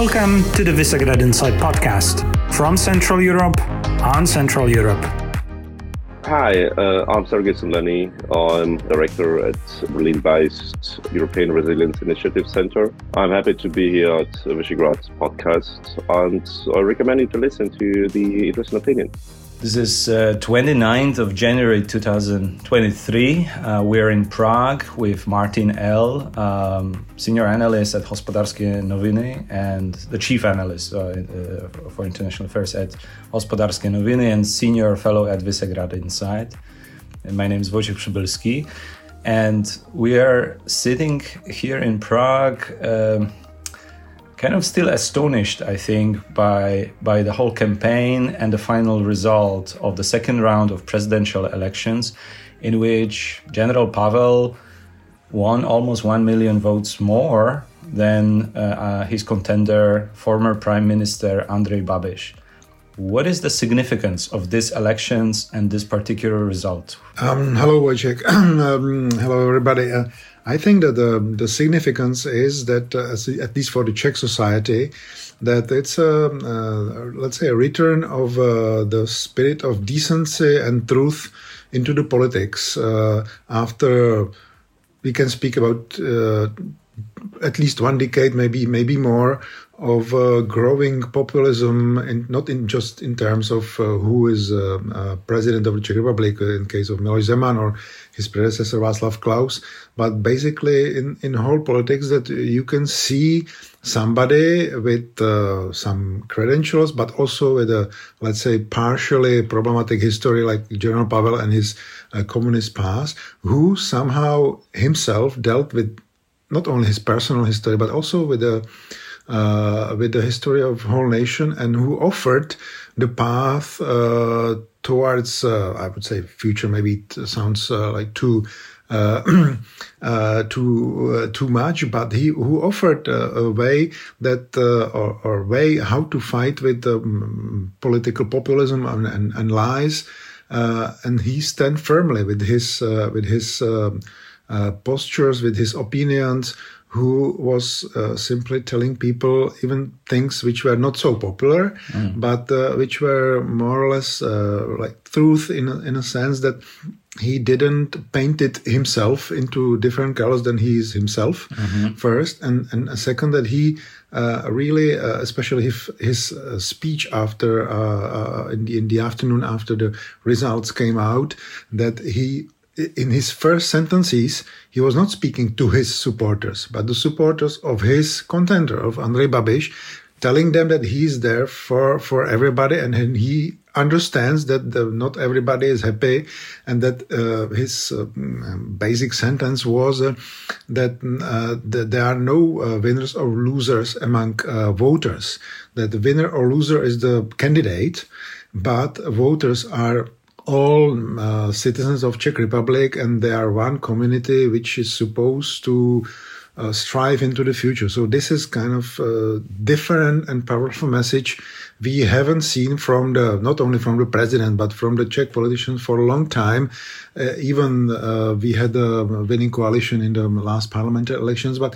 Welcome to the Visegrad Insight podcast from Central Europe on Central Europe. Hi, uh, I'm Sergei Sumlenny. I'm director at Berlin-based European Resilience Initiative Center. I'm happy to be here at Visegrad podcast and I recommend you to listen to the interesting opinion. This is uh, 29th of January 2023. Uh, we're in Prague with Martin Ehl, um, senior analyst at Hospodářské noviny and the chief analyst uh, uh, for international affairs at Hospodářské noviny and senior fellow at Visegrad Insight. And my name is Wojciech Przybylski. And we are sitting here in Prague. Um, kind of still astonished, I think, by by the whole campaign and the final result of the second round of presidential elections, in which General Pavel won almost one million votes more than uh, uh, his contender, former Prime Minister Andrei Babiš. What is the significance of these elections and this particular result? Um, hello, Wojciech. um, hello, everybody. Uh, I think that the, the significance is that, uh, at least for the Czech society, that it's a, uh, let's say, a return of uh, the spirit of decency and truth into the politics uh, after we can speak about uh, at least one decade, maybe maybe more, of uh, growing populism, and not in just in terms of uh, who is uh, uh president of the Czech Republic in case of Miloš Zeman or his predecessor Václav Klaus, but basically in in whole politics that you can see somebody with uh, some credentials, but also with a let's say partially problematic history like General Pavel and his uh, communist past, who somehow himself dealt with not only his personal history but also with the uh, with the history of whole nation and who offered the path uh, towards uh, I would say future maybe it sounds uh, like too uh, uh, too too much, but he who offered a way that or, or, way how to fight with um, political populism and, and, and lies, and he stand firmly with his with his um, postures, with his opinions, who was uh, simply telling people even things which were not so popular, mm. but uh, which were more or less uh, like truth in a, in a sense that he didn't paint it himself into different colors than he is himself mm-hmm. first, and and second that he uh, really, uh, especially his, his uh, speech after in the in the afternoon after the results came out, that he in his first sentences, he was not speaking to his supporters, but the supporters of his contender, of Andrei Babiš, telling them that he's there for, for everybody and he understands that the, not everybody is happy and that uh, his uh, basic sentence was uh, that, uh, that, there are no uh, winners or losers among uh, voters, that the winner or loser is the candidate, but voters are all uh, citizens of Czech Republic, and they are one community which is supposed to uh, strive into the future. So this is kind of a different and powerful message we haven't seen from the not only from the president but from the Czech politicians for a long time. Uh, even uh, we had a winning coalition in the last parliamentary elections, but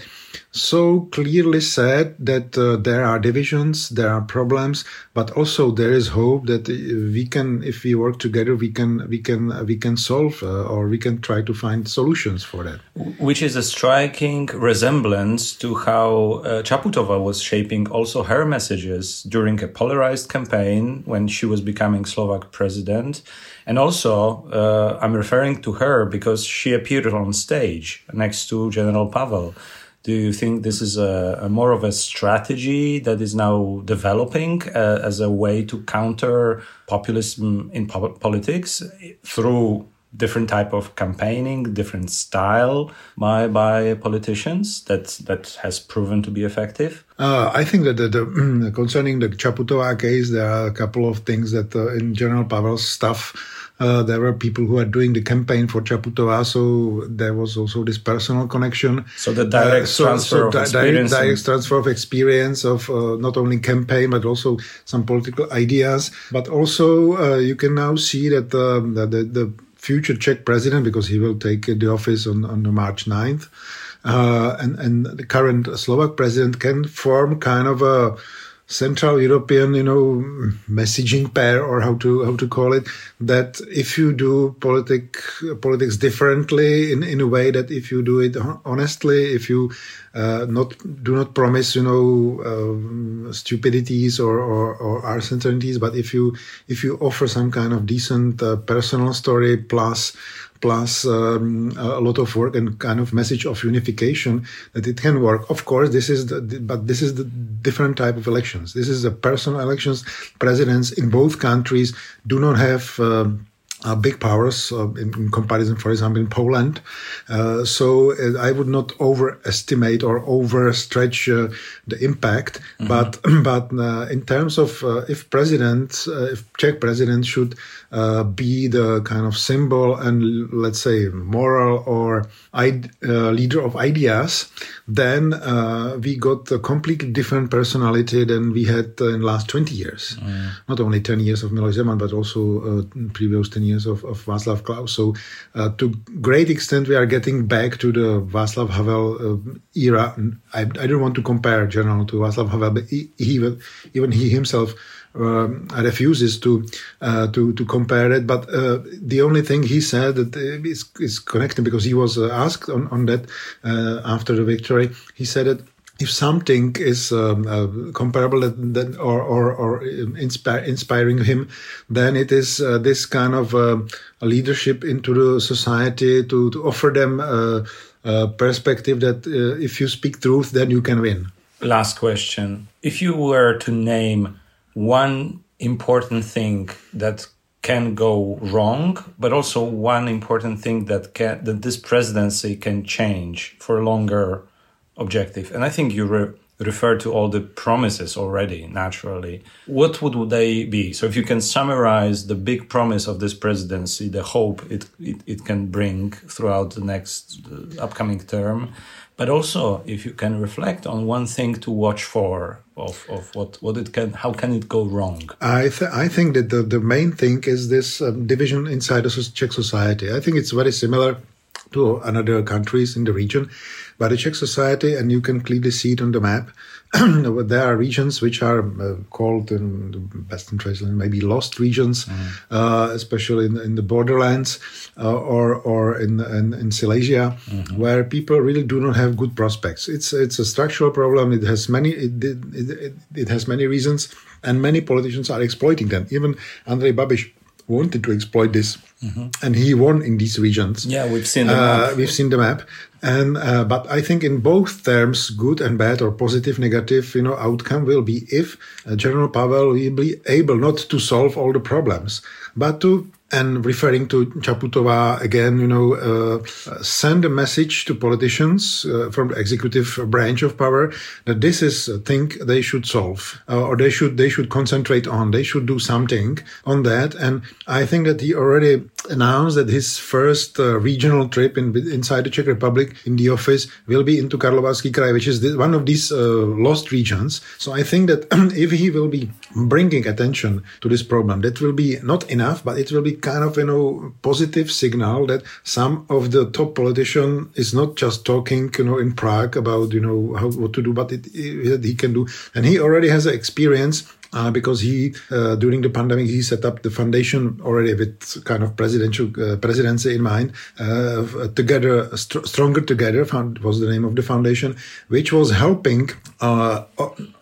so clearly said that uh, there are divisions, there are problems, but also there is hope that we can, if we work together, we can we can we can solve uh, or we can try to find solutions for that. Which is a striking resemblance to how uh, Čaputová was shaping also her messages during a polarized campaign when she was becoming Slovak president. And also, uh, I'm referring to her because she appeared on stage next to General Pavel. Do you think this is a, a more of a strategy that is now developing uh, as a way to counter populism in po politics through different type of campaigning, different style by by politicians that that has proven to be effective? Uh, I think that the, the, concerning the Čaputová case, there are a couple of things that uh, in General Pavel's stuff uh, there were people who are doing the campaign for Čaputová, so there was also this personal connection. So the direct uh, so, transfer so of experience, direct, direct transfer of experience of uh, not only campaign but also some political ideas. But also uh, you can now see that, um, that the, the future Czech president, because he will take the office on, on March 9th, uh, and and the current Slovak president can form kind of a Central European, you know, messaging pair, or how to how to call it, that if you do politic politics differently in, in a way that if you do it honestly, if you uh, not do not promise, you know, um, stupidities or or, or uncertainties, but if you if you offer some kind of decent uh, personal story plus plus um, a lot of work and kind of message of unification that it can work. Of course, this is the, but this is the different type of elections. This is the personal elections. Presidents in both countries do not have. Um, uh, big powers uh, in, in, comparison, for example, in Poland. Uh, so uh, I would not overestimate or overstretch uh, the impact. Mm-hmm. But but uh, in terms of if president, if Czech president should be the kind of symbol and let's say moral or leader of ideas, then we got a completely different personality than we had in the last 20 years. Mm. Not only 10 years of Miloš Zeman, but also previous 10 years of, of Václav Klaus. So, uh, to great extent, we are getting back to the Václav Havel uh, era. I, I, don't want to compare General to Václav Havel, but he, he even he himself um, refuses to uh, to to compare it. But uh, the only thing he said that is, is connected because he was uh, asked on on that uh, after the victory. He said that if something is um, uh, comparable that, or, or, or inspire, inspiring him, then it is uh, this kind of uh, leadership into the society to, to offer them a, perspective that uh, if you speak truth, then you can win. Last question. If you were to name one important thing that can go wrong, but also one important thing that can, that this presidency can change for a longer objective. And I think you re refer to all the promises already, naturally. What would they be? So if you can summarize the big promise of this presidency, the hope it, it, it can bring throughout the next uh, upcoming term, but also if you can reflect on one thing to watch for of, of what, what it can, how can it go wrong? I, th I think that the, the main thing is this um, division inside the Czech society. I think it's very similar to another countries in the region. But the Czech society, and you can clearly see it on the map, there are regions which are uh, called in the Western translation maybe lost regions, mm. uh, especially in, in, the borderlands uh, or or in in, in Silesia, mm-hmm. where people really do not have good prospects. It's it's a structural problem. It has many it, it, it, it has many reasons, and many politicians are exploiting them. Even Andrej Babiš wanted to exploit this, mm-hmm. and he won in these regions. Yeah, we've seen the map. Uh, we've seen the map, and uh, but I think in both terms, good and bad or positive, negative, you know, outcome will be if uh, General Pavel will be able not to solve all the problems, but to and referring to Čaputová again, you know, uh, send a message to politicians uh, from the executive branch of power that this is a thing they should solve, uh, or they should they should concentrate on. They should do something on that. And I think that he already announced that his first uh, regional trip in, inside the Czech Republic in the office will be into Karlovarský kraj, which is the, one of these uh, lost regions. So I think that if he will be bringing attention to this problem, that will be not enough, but it will be kind of you know positive signal that some of the top politician is not just talking you know in Prague about you know how what to do, but it, it he can do, and he already has experience uh, because he uh, during the pandemic he set up the foundation already with kind of presidential uh, presidency in mind. Uh, together, st- stronger together found, was the name of the foundation, which was helping uh,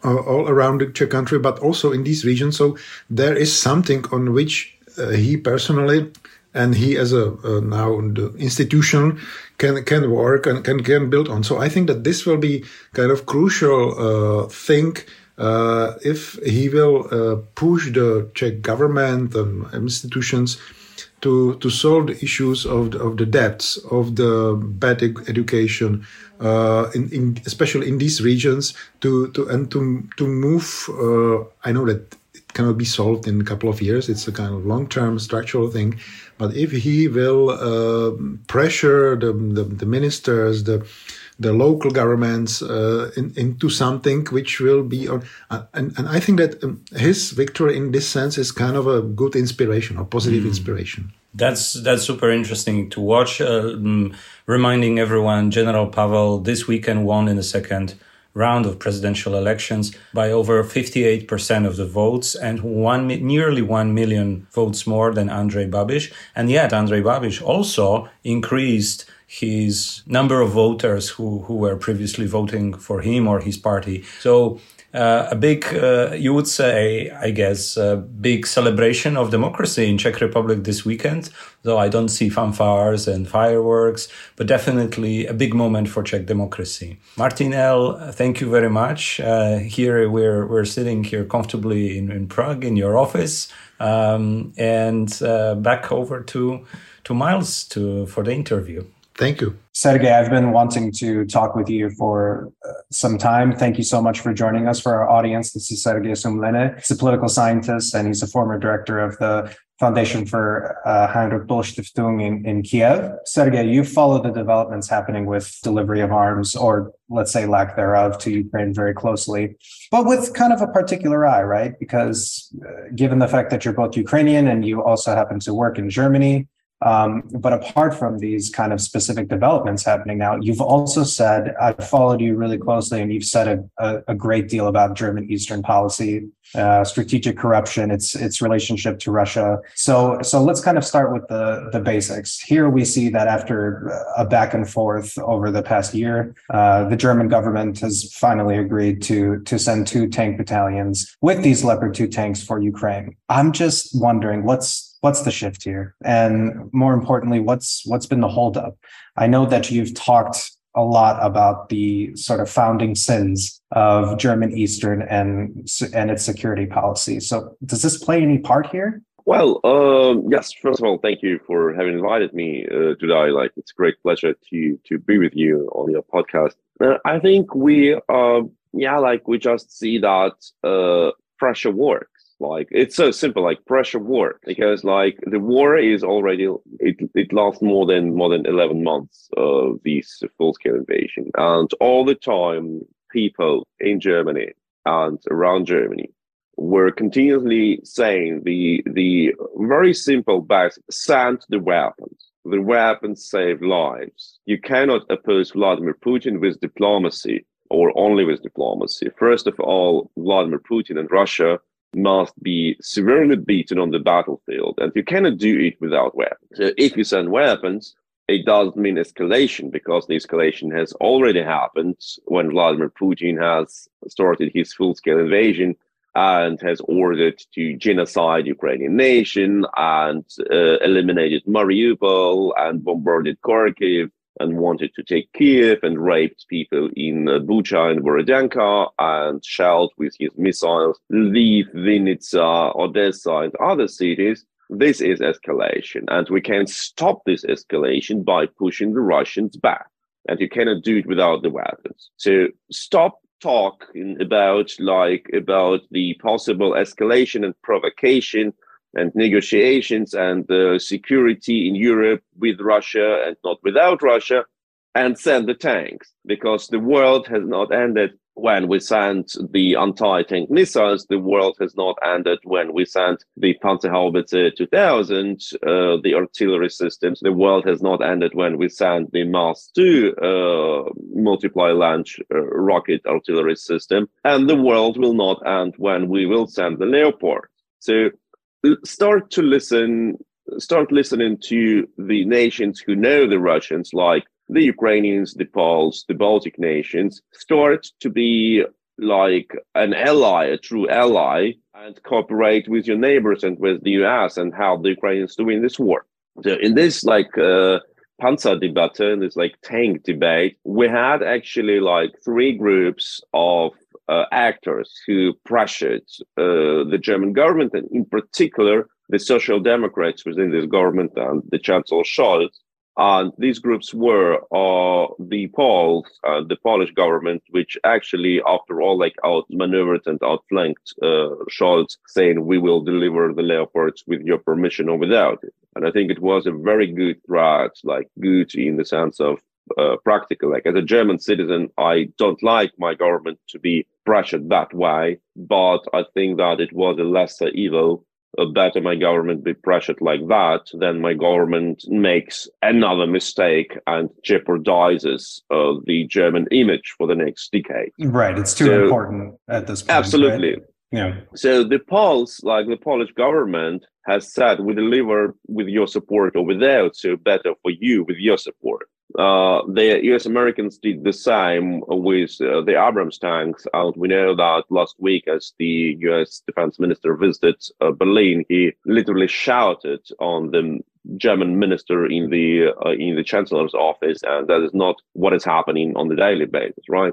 all around the Czech country, but also in these regions. So there is something on which uh, he personally and he as a now the institution can can work and can can build on. So I think that this will be kind of crucial thing uh, if he will uh, push the Czech government and institutions to to solve the issues of the, of the debts of the bad education, uh, in, in, especially in these regions, to to and to to move. Uh, I know that it cannot be solved in a couple of years. It's a kind of long term structural thing, but if he will uh, pressure the, the, the ministers, the the local governments uh, in, into something which will be on. Uh, and, and I think that um, his victory in this sense is kind of a good inspiration or positive mm. inspiration. That's that's super interesting to watch. Uh, mm, reminding everyone, General Pavel this weekend won in the second round of presidential elections by over 58% of the votes and one, nearly 1 million votes more than Andrei Babiš. And yet Andrei Babiš also increased his number of voters who, who were previously voting for him or his party. So uh, a big, uh, you would say, I guess, a big celebration of democracy in Czech Republic this weekend. Though I don't see fanfares and fireworks, but definitely a big moment for Czech democracy. Martin Ehl, thank you very much. Uh, here we're we're sitting here comfortably in, in Prague in your office, um, and uh, back over to to Miles to for the interview. Thank you. Sergey, I've been wanting to talk with you for uh, some time. Thank you so much for joining us for our audience. This is Sergey Sumlenny. He's a political scientist and he's a former director of the Foundation for uh, Heinrich Böll Stiftung in, in Kiev. Sergey, you follow the developments happening with delivery of arms, or let's say lack thereof, to Ukraine very closely, but with kind of a particular eye, right? Because uh, given the fact that you're both Ukrainian and you also happen to work in Germany, um, but apart from these kind of specific developments happening now, you've also said, I've followed you really closely, and you've said a, a, a great deal about German Eastern policy, uh, strategic corruption, its its relationship to Russia. So so let's kind of start with the the basics. Here we see that after a back and forth over the past year, uh, the German government has finally agreed to to send two tank battalions with these Leopard two tanks for Ukraine. I'm just wondering what's what's the shift here? And more importantly what's what's been the holdup? I know that you've talked a lot about the sort of founding sins of german eastern and and its security policy. So does this play any part here? Well um, yes first of all thank you for having invited me uh, today. Like it's a great pleasure to to be with you on your podcast. Uh, i think we uh, yeah like we just see that uh, pressure work like it's so simple, like pressure war, because like the war is already it it lasts more than more than eleven months uh, of this full scale invasion, and all the time people in Germany and around Germany were continuously saying the the very simple basic send the weapons. The weapons save lives. You cannot oppose Vladimir Putin with diplomacy or only with diplomacy. First of all, Vladimir Putin and Russia must be severely beaten on the battlefield, and you cannot do it without weapons. So if you send weapons, it doesn't mean escalation because the escalation has already happened when Vladimir Putin has started his full-scale invasion and has ordered to genocide Ukrainian nation and uh, eliminated Mariupol and bombarded Kharkiv and wanted to take Kiev and raped people in uh, Bucha and Borodyanka and shelled with his missiles Lviv, Vinnytsia, Odessa, and other cities. This is escalation, and we can stop this escalation by pushing the Russians back. And you cannot do it without the weapons. So stop talking about like about the possible escalation and provocation and negotiations and uh, security in Europe with Russia and not without Russia, and send the tanks because the world has not ended when we sent the anti-tank missiles. The world has not ended when we sent the Panzerhaubitze 2000, uh, the artillery systems. The world has not ended when we sent the Mars 2 uh, multiply launch uh, rocket artillery system, and the world will not end when we will send the Leopard. So start to listen start listening to the nations who know the Russians, like the Ukrainians, the Poles, the Baltic nations, start to be like an ally, a true ally, and cooperate with your neighbors and with the US and help the Ukrainians to win this war. So in this like uh, Panzer debate, in this like tank debate, we had actually like three groups of uh, actors who pressured uh, the German government, and in particular the Social Democrats within this government and the Chancellor Scholz. And these groups were uh, the Poles, the Polish government, which actually, after all, like outmaneuvered and outflanked uh, Scholz, saying we will deliver the Leopards with your permission or without it. And I think it was a very good threat, like good in the sense of uh, practical. Like as a German citizen, I don't like my government to be pressured that way, but I think that it was a lesser evil. Uh, better my government be pressured like that than my government makes another mistake and jeopardizes uh, the German image for the next decade. Right. It's too so, important at this point. Absolutely. Right? Yeah. So the Poles, like the Polish government, has said we deliver with your support or without, so better for you with your support. Uh, the U.S. Americans did the same with uh, the Abrams tanks, and we know that last week, as the U.S. Defense Minister visited uh, Berlin, he literally shouted on the German minister in the uh, in the Chancellor's office, and that is not what is happening on the daily basis, right?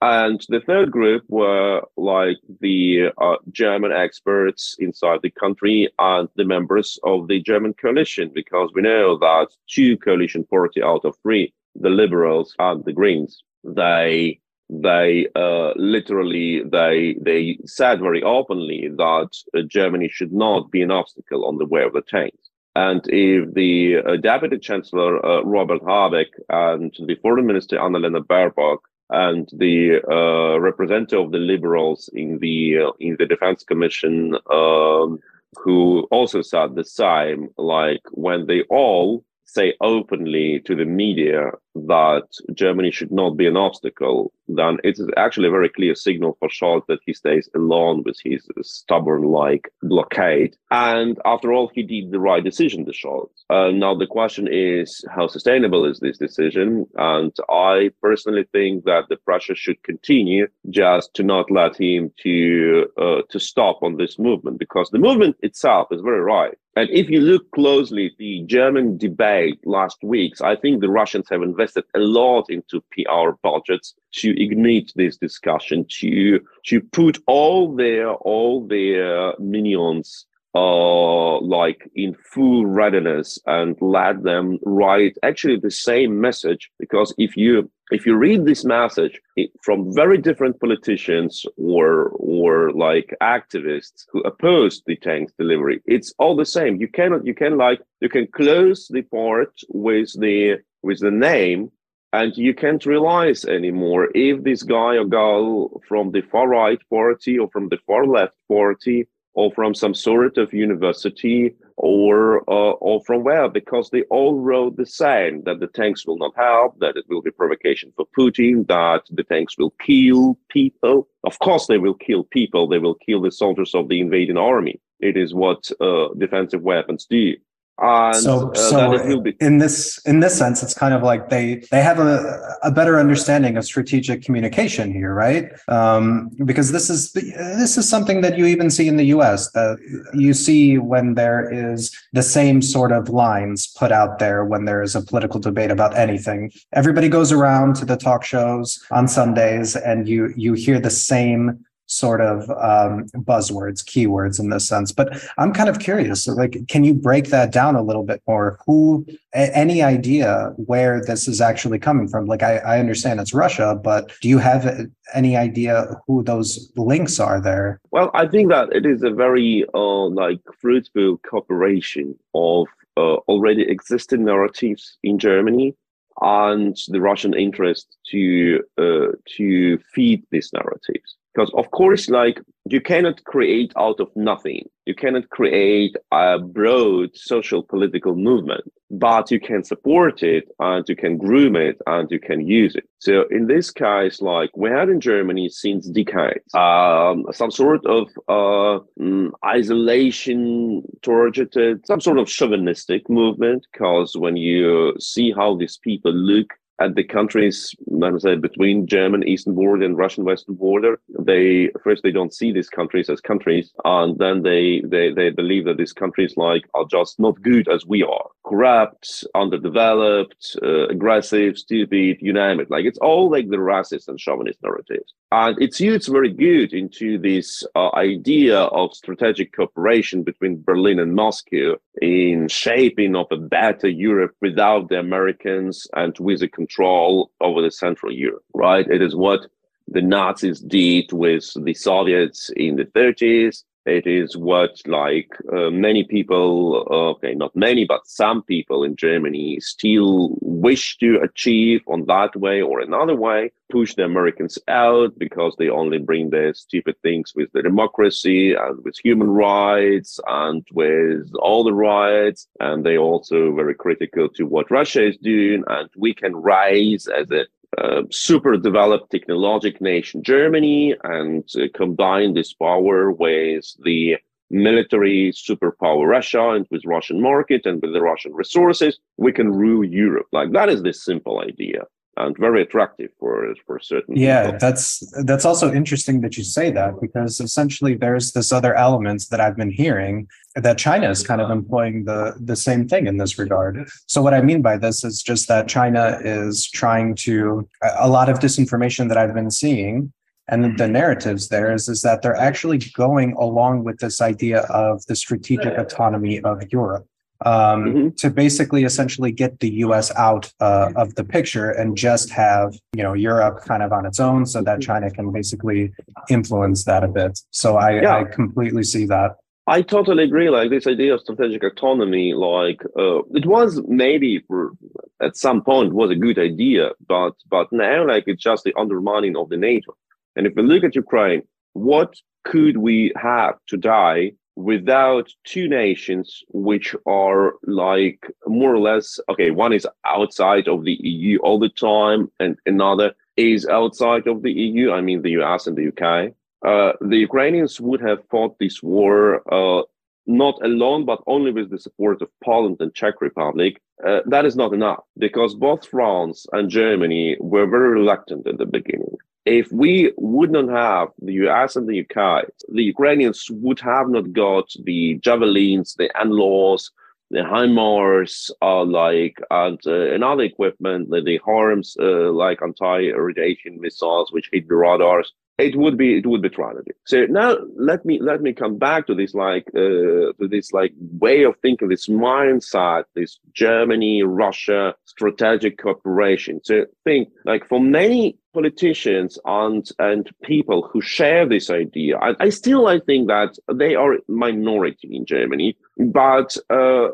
And the third group were like the uh, German experts inside the country and the members of the German coalition, because we know that two coalition party out of three, the Liberals and the Greens, they they uh, literally they they said very openly that uh, Germany should not be an obstacle on the way of the tanks. And if the uh, Deputy Chancellor uh, Robert Habeck and the Foreign Minister Annalena Baerbock and the uh, representative of the liberals in the uh, in the defense commission um, who also said the same like when they all say openly to the media that Germany should not be an obstacle, then it is actually a very clear signal for Scholz that he stays alone with his stubborn like blockade. And after all, he did the right decision, the Scholz. Uh, now, the question is how sustainable is this decision? And I personally think that the pressure should continue just to not let him to uh, to stop on this movement because the movement itself is very right. And if you look closely the German debate last week, I think the Russians have invested a lot into PR budgets to ignite this discussion, to to put all their all their minions uh, like in full readiness and let them write actually the same message. Because if you if you read this message from very different politicians or or like activists who oppose the tanks delivery it's all the same. You cannot you can like you can close the part with the with the name and you can't realize anymore if this guy or girl from the far right party or from the far left party or from some sort of university or uh, or from where because they all wrote the same that the tanks will not help that it will be provocation for putin that the tanks will kill people. Of course they will kill people. They will kill the soldiers of the invading army. It is what uh, defensive weapons do and so, uh, so in this in this sense, it's kind of like they they have a, a better understanding of strategic communication here, right? Um, because this is this is something that you even see in the U.S. That you see when there is the same sort of lines put out there when there is a political debate about anything. Everybody goes around to the talk shows on Sundays, and you you hear the same sort of um, buzzwords, keywords in this sense. But I'm kind of curious, like, can you break that down a little bit more? Who, any idea where this is actually coming from? Like, I, I understand it's Russia, but do you have any idea who those links are there? Well, I think that it is a very uh, like fruitful cooperation of uh, already existing narratives in Germany and the Russian interest to uh, to feed these narratives because of course like you cannot create out of nothing. You cannot create a broad social political movement but you can support it and you can groom it and you can use it. So in this case like we had in germany since decades um, some sort of uh, mm, isolation targeted some sort of chauvinistic movement. Because when you see how these people look at the countries, let me say, between German eastern border and Russian western border, they first they don't see these countries as countries, and then they they they believe that these countries like are just not good as we are, corrupt, underdeveloped, uh, aggressive, stupid, you name it. Like it's all like the racist and chauvinist narratives, and it suits very good into this uh, idea of strategic cooperation between Berlin and Moscow in shaping of a better Europe without the Americans and with a control over the Central Europe, right? It is what the Nazis did with the Soviets in the 30s. It is what like uh, many people, uh, okay, not many, but some people in Germany still wish to achieve on that way or another way, push the Americans out because they only bring their stupid things with the democracy and with human rights and with all the rights. And they also very critical to what Russia is doing. And we can rise as a uh, super developed technologic nation Germany and uh, combine this power with the military superpower Russia and with Russian market and with the Russian resources, we can rule Europe. Like that is this simple idea and very attractive for for certain yeah people. that's that's also interesting that you say that because essentially there's this other element that i've been hearing that china is kind of employing the the same thing in this regard. So what i mean by this is just that china is trying to a lot of disinformation that i've been seeing and the mm-hmm. narratives there is, is that they're actually going along with this idea of the strategic autonomy of Europe um, mm-hmm. to basically essentially get the U.S. out uh, of the picture and just have you know Europe kind of on its own, so that China can basically influence that a bit. So I, yeah. I completely see that. I totally agree. Like this idea of strategic autonomy, like uh, it was maybe for, at some point was a good idea, but but now like it's just the undermining of the NATO. And if we look at Ukraine, what could we have to die without two nations which are like more or less okay one is outside of the eu all the time and another is outside of the eu i mean the us and the uk uh, the ukrainians would have fought this war uh, not alone but only with the support of poland and czech republic. Uh, that is not enough because both france and germany were very reluctant at the beginning if we would not have the US and the UK, the Ukrainians would have not got the javelins, the NLAWs, the HIMARS, uh, like and uh, another equipment, like the HARMs, uh, like anti-radiation missiles, which hit the radars it would be it would be tragedy. So now let me let me come back to this like uh, to this like way of thinking, this mindset, this Germany Russia strategic cooperation. So think like for many politicians and and people who share this idea, I, I still I think that they are minority in Germany, but uh,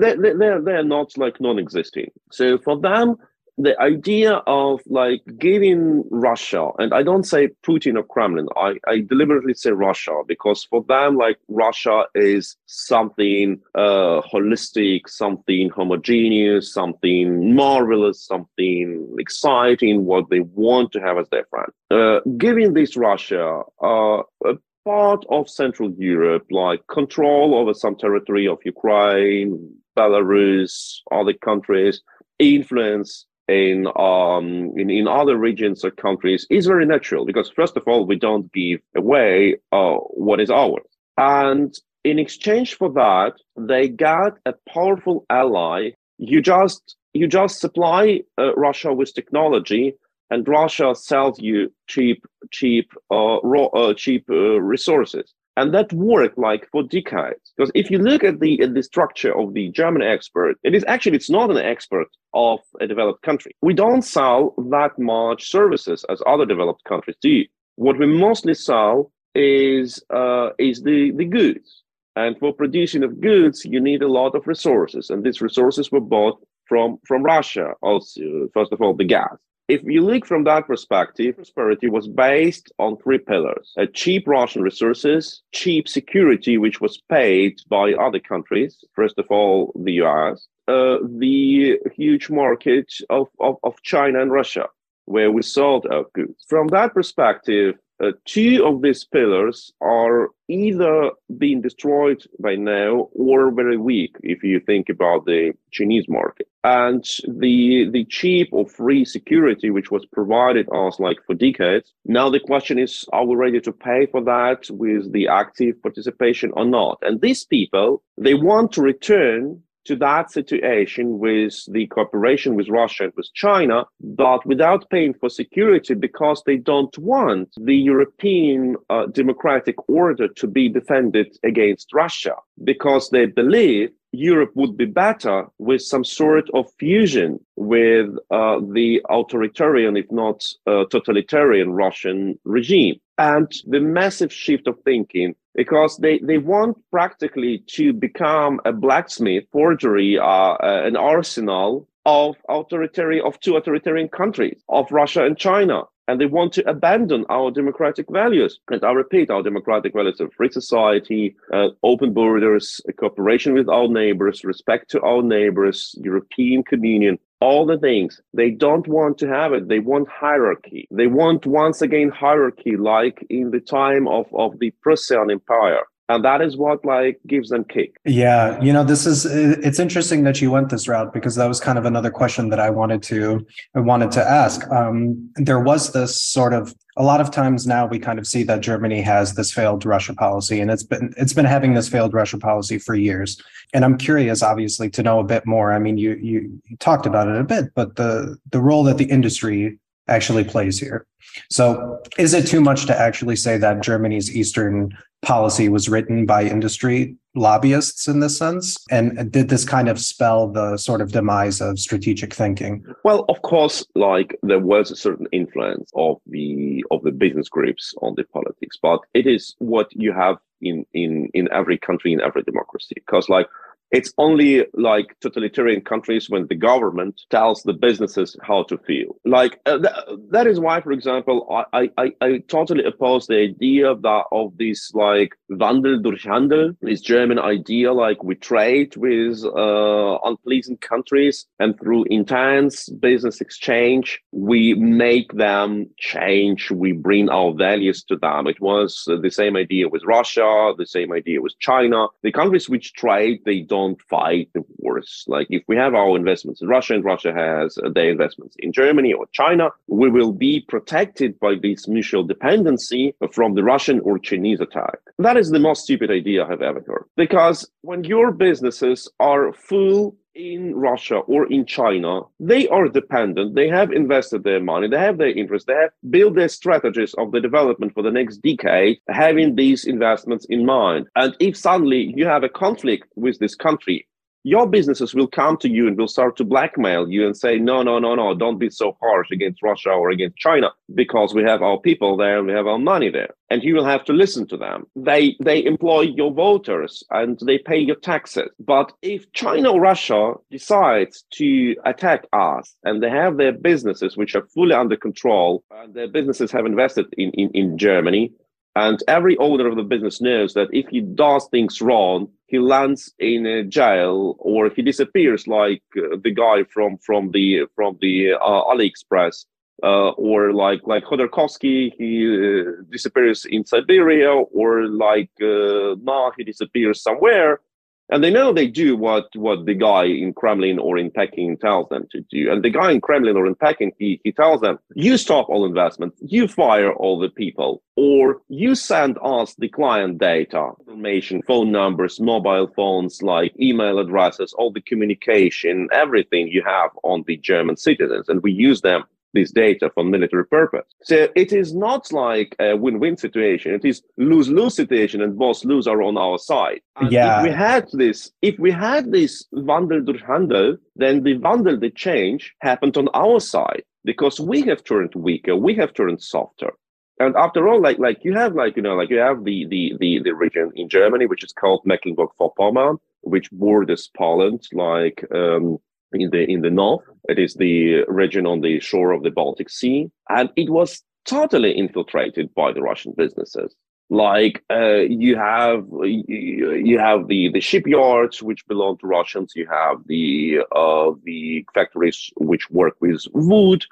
they they they're, not like non-existing. So for them the idea of like giving Russia, and I don't say Putin or Kremlin, I, I deliberately say Russia because for them, like Russia is something uh, holistic, something homogeneous, something marvelous, something exciting, what they want to have as their friend. Uh, giving this Russia uh, a part of Central Europe, like control over some territory of Ukraine, Belarus, other countries, influence in um in, in other regions or countries is very natural because first of all we don't give away uh, what is ours. And in exchange for that they got a powerful ally. You just you just supply uh, russia with technology and russia sells you cheap cheap uh, raw uh, cheap uh, resources and that worked like for decades because if you look at the at the structure of the german export it is actually it's not an export of a developed country. We don't sell that much services as other developed countries do. What we mostly sell is uh, is the the goods. And for producing of goods you need a lot of resources. And these resources were bought from from russia also first of all the gas if you look from that perspective, prosperity was based on three pillars cheap Russian resources, cheap security, which was paid by other countries, first of all, the US, uh, the huge market of, of, of China and Russia, where we sold our goods. From that perspective, uh, two of these pillars are either being destroyed by now or very weak if you think about the Chinese market. And the the cheap or free security which was provided us like for decades, now the question is are we ready to pay for that with the active participation or not? And these people they want to return to that situation with the cooperation with Russia and with China, but without paying for security because they don't want the European uh, democratic order to be defended against Russia because they believe Europe would be better with some sort of fusion with uh, the authoritarian, if not uh, totalitarian Russian regime. And the massive shift of thinking because they, they want practically to become a blacksmith, forgery, uh, uh, an arsenal of authoritarian of two authoritarian countries, of Russia and China. And they want to abandon our democratic values. And I repeat, our democratic values of free society, uh, open borders, cooperation with our neighbors, respect to our neighbors, European communion, all the things. They don't want to have it. They want hierarchy. They want once again hierarchy like in the time of, of the Prussian Empire. And that is what like gives them kick. Yeah, you know, this is it's interesting that you went this route because that was kind of another question that I wanted to I wanted to ask. Um, there was this sort of a lot of times now we kind of see that Germany has this failed Russia policy, and it's been it's been having this failed Russia policy for years. And I'm curious, obviously, to know a bit more. I mean, you you, talked about it a bit, but the the role that the industry actually plays here. So, is it too much to actually say that Germany's Eastern policy was written by industry lobbyists in this sense? And did this kind of spell the sort of demise of strategic thinking? Well, of course, like there was a certain influence of the of the business groups on the politics, but it is what you have in in in every country in every democracy because like it's only like totalitarian countries when the government tells the businesses how to feel. Like uh, th- that is why, for example, I, I, I totally oppose the idea that of this like Wandel durch Handel, this German idea like we trade with uh, unpleasant countries and through intense business exchange, we make them change. We bring our values to them. It was the same idea with Russia, the same idea with China. The countries which trade, they don't don't fight the wars. Like if we have our investments in Russia and Russia has uh, their investments in Germany or China, we will be protected by this mutual dependency from the Russian or Chinese attack. That is the most stupid idea I've ever heard. Because when your businesses are full in Russia or in China, they are dependent. They have invested their money, they have their interest, they have built their strategies of the development for the next decade, having these investments in mind. And if suddenly you have a conflict with this country, your businesses will come to you and will start to blackmail you and say, no, no, no, no, don't be so harsh against Russia or against China because we have our people there and we have our money there. And you will have to listen to them. They they employ your voters and they pay your taxes. But if China or Russia decides to attack us and they have their businesses which are fully under control and their businesses have invested in, in, in Germany, and every owner of the business knows that if he does things wrong, he lands in a jail or he disappears like uh, the guy from from the from the uh, AliExpress uh, or like like Khodorkovsky, he uh, disappears in Siberia, or like uh, now he disappears somewhere and they know they do what what the guy in Kremlin or in Peking tells them to do. And the guy in Kremlin or in Peking, he, he tells them, you stop all investments, you fire all the people, or you send us the client data, information, phone numbers, mobile phones, like email addresses, all the communication, everything you have on the German citizens, and we use them this data for military purpose. So it is not like a win-win situation. It is lose-lose situation, and both lose are on our side. And yeah. If we had this, if we had this Wandel durch Handel, then the Wandel, the change, happened on our side because we have turned weaker, we have turned softer. And after all, like like you have like you know like you have the the the, the region in Germany which is called Mecklenburg-Vorpommern, which borders Poland, like um, in the in the north. It is the region on the shore of the Baltic Sea, and it was totally infiltrated by the Russian businesses. Like uh, you have you have the the shipyards which belong to Russians. You have the uh, the factories which work with wood,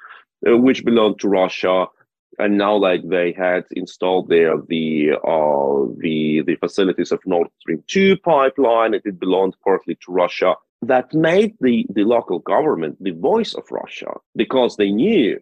uh, which belong to Russia and now like they had installed there the uh the the facilities of Nord Stream 2 pipeline it belonged partly to Russia that made the, the local government the voice of Russia because they knew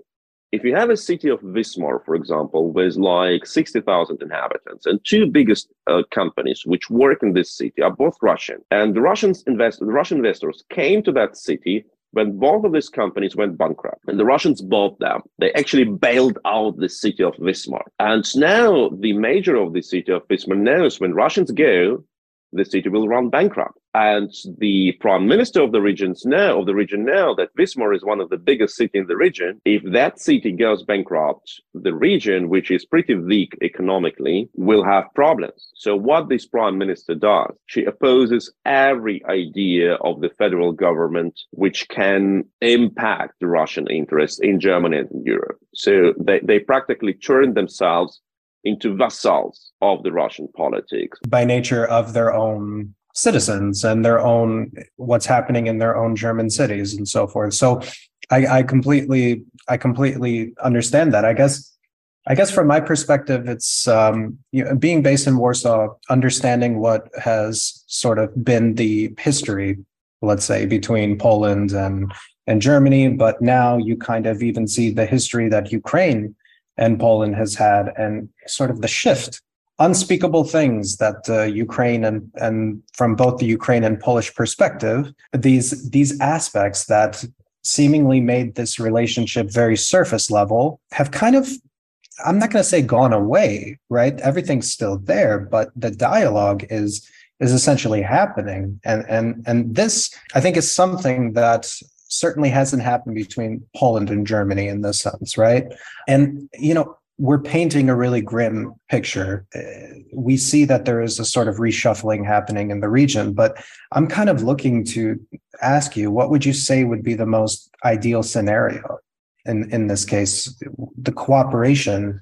if you have a city of Wismar, for example, with like 60,000 inhabitants and two biggest uh, companies which work in this city are both Russian and the Russians invest, the Russian investors came to that city when both of these companies went bankrupt and the Russians bought them, they actually bailed out the city of Wismar. And now the mayor of the city of Wismar knows when Russians go, the city will run bankrupt and the prime minister of the regions now of the region now that Wismar is one of the biggest city in the region. If that city goes bankrupt, the region, which is pretty weak economically, will have problems. So what this prime minister does, she opposes every idea of the federal government which can impact the Russian interests in Germany and in Europe. So they, they practically turn themselves into vassals of the Russian politics. By nature of their own citizens and their own what's happening in their own German cities and so forth. So I, I completely I completely understand that. I guess I guess from my perspective, it's um, you know, being based in Warsaw, understanding what has sort of been the history, let's say, between Poland and and Germany, but now you kind of even see the history that Ukraine and Poland has had, and sort of the shift unspeakable things that uh, Ukraine and and from both the Ukraine and Polish perspective, these these aspects that seemingly made this relationship very surface level have kind of I'm not going to say gone away, right? Everything's still there, but the dialogue is is essentially happening and and and this I think is something that certainly hasn't happened between Poland and Germany in this sense, right? And you know, we're painting a really grim picture. Uh, we see that there is a sort of reshuffling happening in the region, but I'm kind of looking to ask you what would you say would be the most ideal scenario in, in this case? The cooperation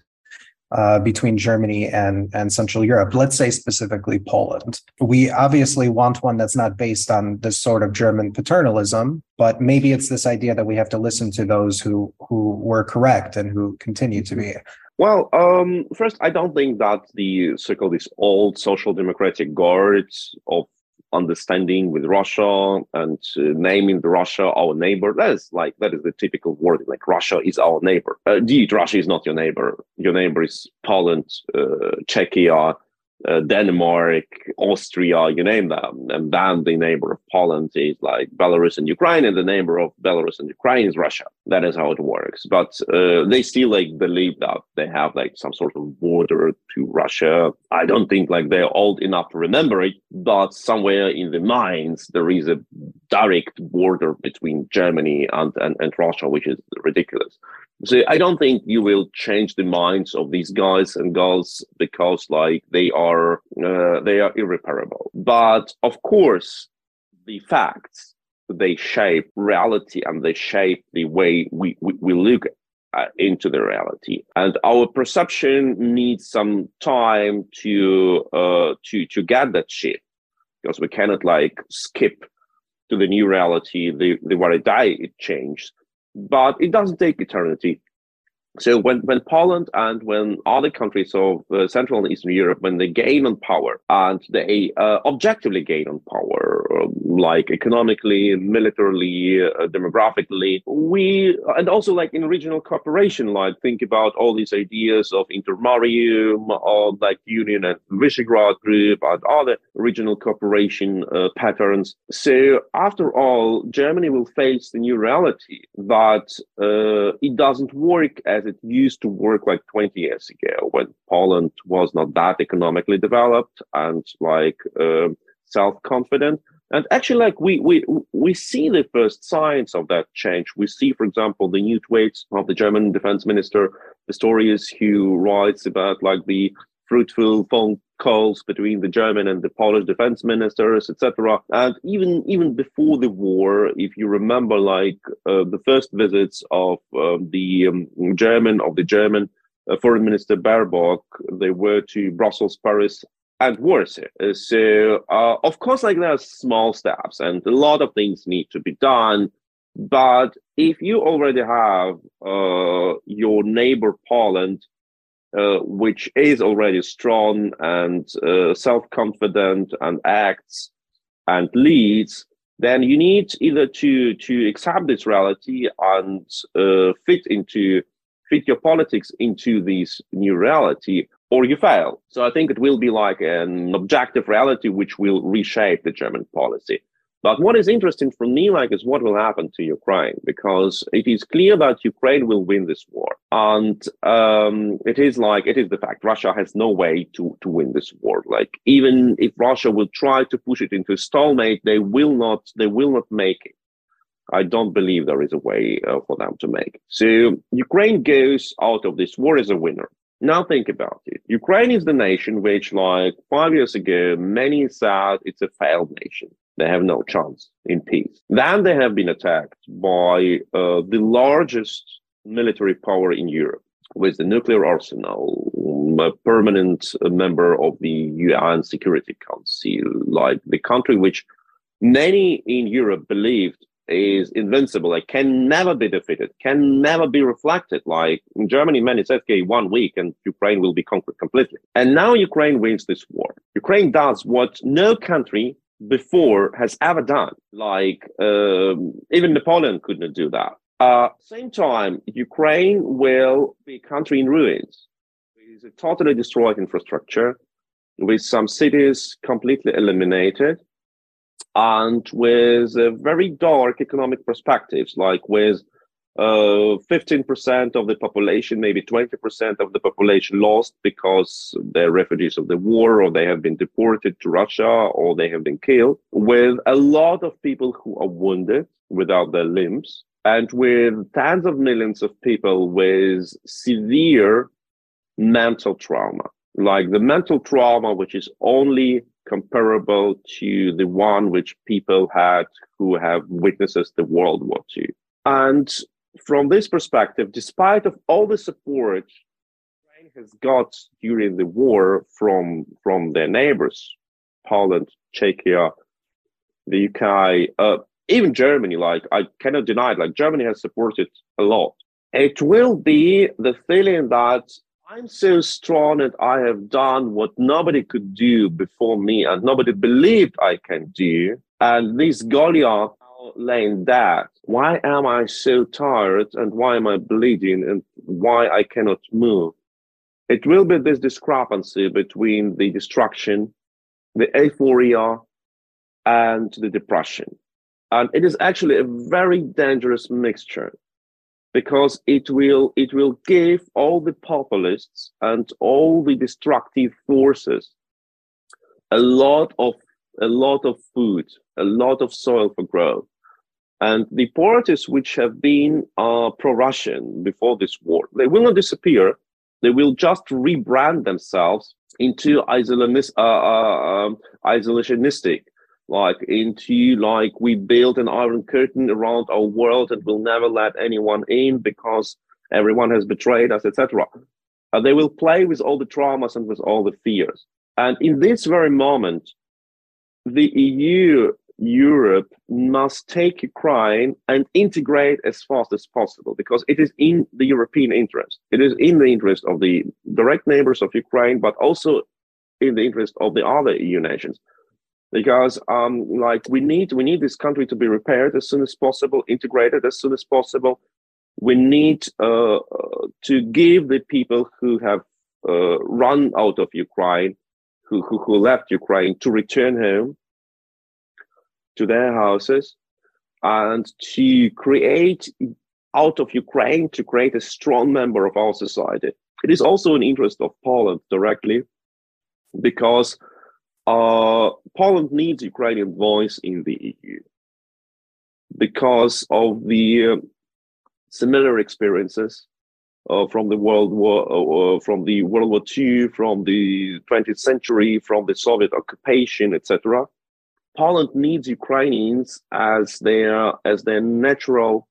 uh, between Germany and, and Central Europe, let's say specifically Poland. We obviously want one that's not based on this sort of German paternalism, but maybe it's this idea that we have to listen to those who, who were correct and who continue to be. Well, um, first, I don't think that the so-called these old social democratic guards of understanding with Russia and uh, naming the Russia our neighbor. That is like that is the typical word. Like Russia is our neighbor. Uh, indeed, Russia is not your neighbor. Your neighbor is Poland, uh, Czechia, uh, Denmark, Austria, you name them. And then the neighbor of Poland is like Belarus and Ukraine, and the neighbor of Belarus and Ukraine is Russia. That is how it works. But uh, they still like believe that they have like some sort of border to Russia. I don't think like they're old enough to remember it, but somewhere in the minds there is a direct border between Germany and, and, and Russia, which is ridiculous. So I don't think you will change the minds of these guys and girls because like they are uh, they are irreparable. But of course, the facts they shape reality and they shape the way we we, we look uh, into the reality and our perception needs some time to uh to to get that shift because we cannot like skip to the new reality the the very day it changed but it doesn't take eternity. So when, when Poland and when other countries of uh, Central and Eastern Europe, when they gain on power and they uh, objectively gain on power, um, like economically, militarily, uh, demographically, we and also like in regional cooperation, like think about all these ideas of intermarium, or like Union and Visegrad Group, and other regional cooperation uh, patterns. So after all, Germany will face the new reality that uh, it doesn't work as as it used to work like 20 years ago when Poland was not that economically developed and like uh, self-confident. And actually, like we we we see the first signs of that change. We see, for example, the new tweets of the German defense minister Pistorius, who writes about like the fruitful phone calls between the German and the Polish defense ministers, etc. And even even before the war, if you remember, like uh, the first visits of uh, the um, German of the German uh, foreign minister Baerbock, they were to Brussels, Paris, and Warsaw. Uh, so uh, of course, like there are small steps, and a lot of things need to be done. But if you already have uh, your neighbor Poland uh, which is already strong and uh, self-confident and acts and leads, then you need either to to accept this reality and uh, fit into fit your politics into this new reality, or you fail. So I think it will be like an objective reality which will reshape the German policy. But what is interesting for me, like, is what will happen to Ukraine, because it is clear that Ukraine will win this war, and um, it is like it is the fact Russia has no way to to win this war. Like even if Russia will try to push it into a stalemate, they will not. They will not make it. I don't believe there is a way uh, for them to make it. So Ukraine goes out of this war as a winner. Now think about it. Ukraine is the nation which, like five years ago, many said it's a failed nation. They have no chance in peace. Then they have been attacked by uh, the largest military power in Europe with the nuclear arsenal, a permanent member of the UN Security Council, like the country which many in Europe believed is invincible, like can never be defeated, can never be reflected. Like in Germany, many said, okay, one week and Ukraine will be conquered completely. And now Ukraine wins this war. Ukraine does what no country before has ever done. Like um, even Napoleon couldn't do that. Uh, same time, Ukraine will be a country in ruins. With a totally destroyed infrastructure, with some cities completely eliminated, and with very dark economic perspectives, like with uh, Uh, 15% of the population, maybe 20% of the population lost because they're refugees of the war or they have been deported to Russia or they have been killed, with a lot of people who are wounded without their limbs, and with tens of millions of people with severe mental trauma, like the mental trauma, which is only comparable to the one which people had who have witnessed the World War II. And from this perspective, despite of all the support Ukraine has got during the war from from their neighbors, Poland, Czechia, the UK, uh, even Germany, like I cannot deny it, like Germany has supported a lot. It will be the feeling that I'm so strong and I have done what nobody could do before me and nobody believed I can do. And this Goliath laying that Why am I so tired and why am I bleeding and why I cannot move? It will be this discrepancy between the destruction, the euphoria, and the depression. And it is actually a very dangerous mixture because it will it will give all the populists and all the destructive forces a lot of a lot of food, a lot of soil for growth. And the parties which have been uh, pro-Russian before this war, they will not disappear. They will just rebrand themselves into uh, uh, um, isolationistic like into like we built an iron curtain around our world and will never let anyone in because everyone has betrayed us etc they will play with all the traumas and with all the fears and in this very moment the eu europe must take ukraine and integrate as fast as possible because it is in the european interest. It is in the interest of the direct neighbors of ukraine but also in the interest of the other eu nations. Because um, like we need we need this country to be repaired as soon as possible, integrated as soon as possible. We need uh, uh, to give the people who have uh, run out of Ukraine, who, who who left Ukraine, to return home to their houses, and to create out of Ukraine to create a strong member of our society. It is also an interest of Poland directly, because uh, Poland needs Ukrainian voice in the EU because of the uh, similar experiences uh, from the World War, uh, uh, from the World War II, from the 20th century, from the Soviet occupation, etc. Poland needs Ukrainians as their as their natural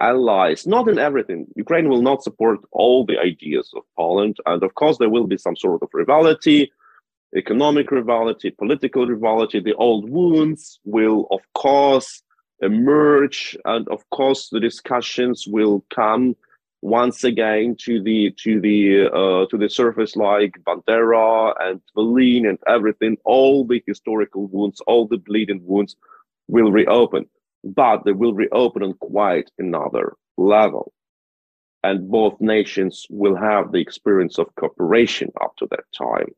allies. Not in everything. Ukraine will not support all the ideas of Poland, and of course there will be some sort of rivalry economic rivalry, political rivalry, the old wounds will, of course, emerge, and of course, the discussions will come once again to the to the uh, to the surface, like Bandera and Volyn and everything. All the historical wounds, all the bleeding wounds, will reopen, but they will reopen on quite another level. And both nations will have the experience of cooperation up to that time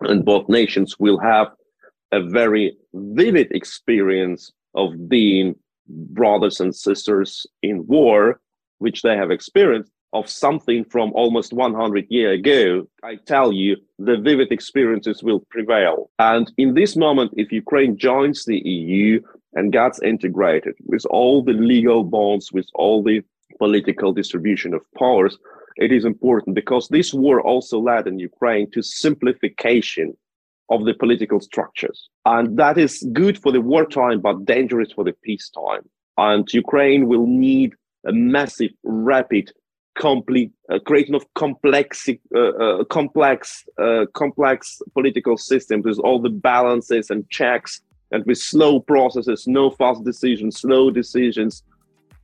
and both nations will have a very vivid experience of being brothers and sisters in war, which they have experienced, of something from almost 100 years ago, I tell you, the vivid experiences will prevail. And in this moment, if Ukraine joins the EU and gets integrated with all the legal bonds, with all the political distribution of powers, it is important because this war also led in Ukraine to simplification of the political structures. And that is good for the wartime, but dangerous for the peacetime. And Ukraine will need a massive, rapid complete uh, creation of complex uh, uh, complex uh, complex political systems with all the balances and checks and with slow processes no fast decisions slow decisions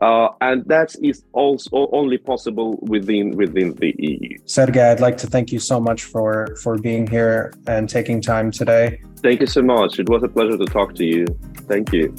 uh, and that is also only possible within within the EU. Sergey, I'd like to thank you so much for for being here and taking time today. Thank you so much. It was a pleasure to talk to you. Thank you.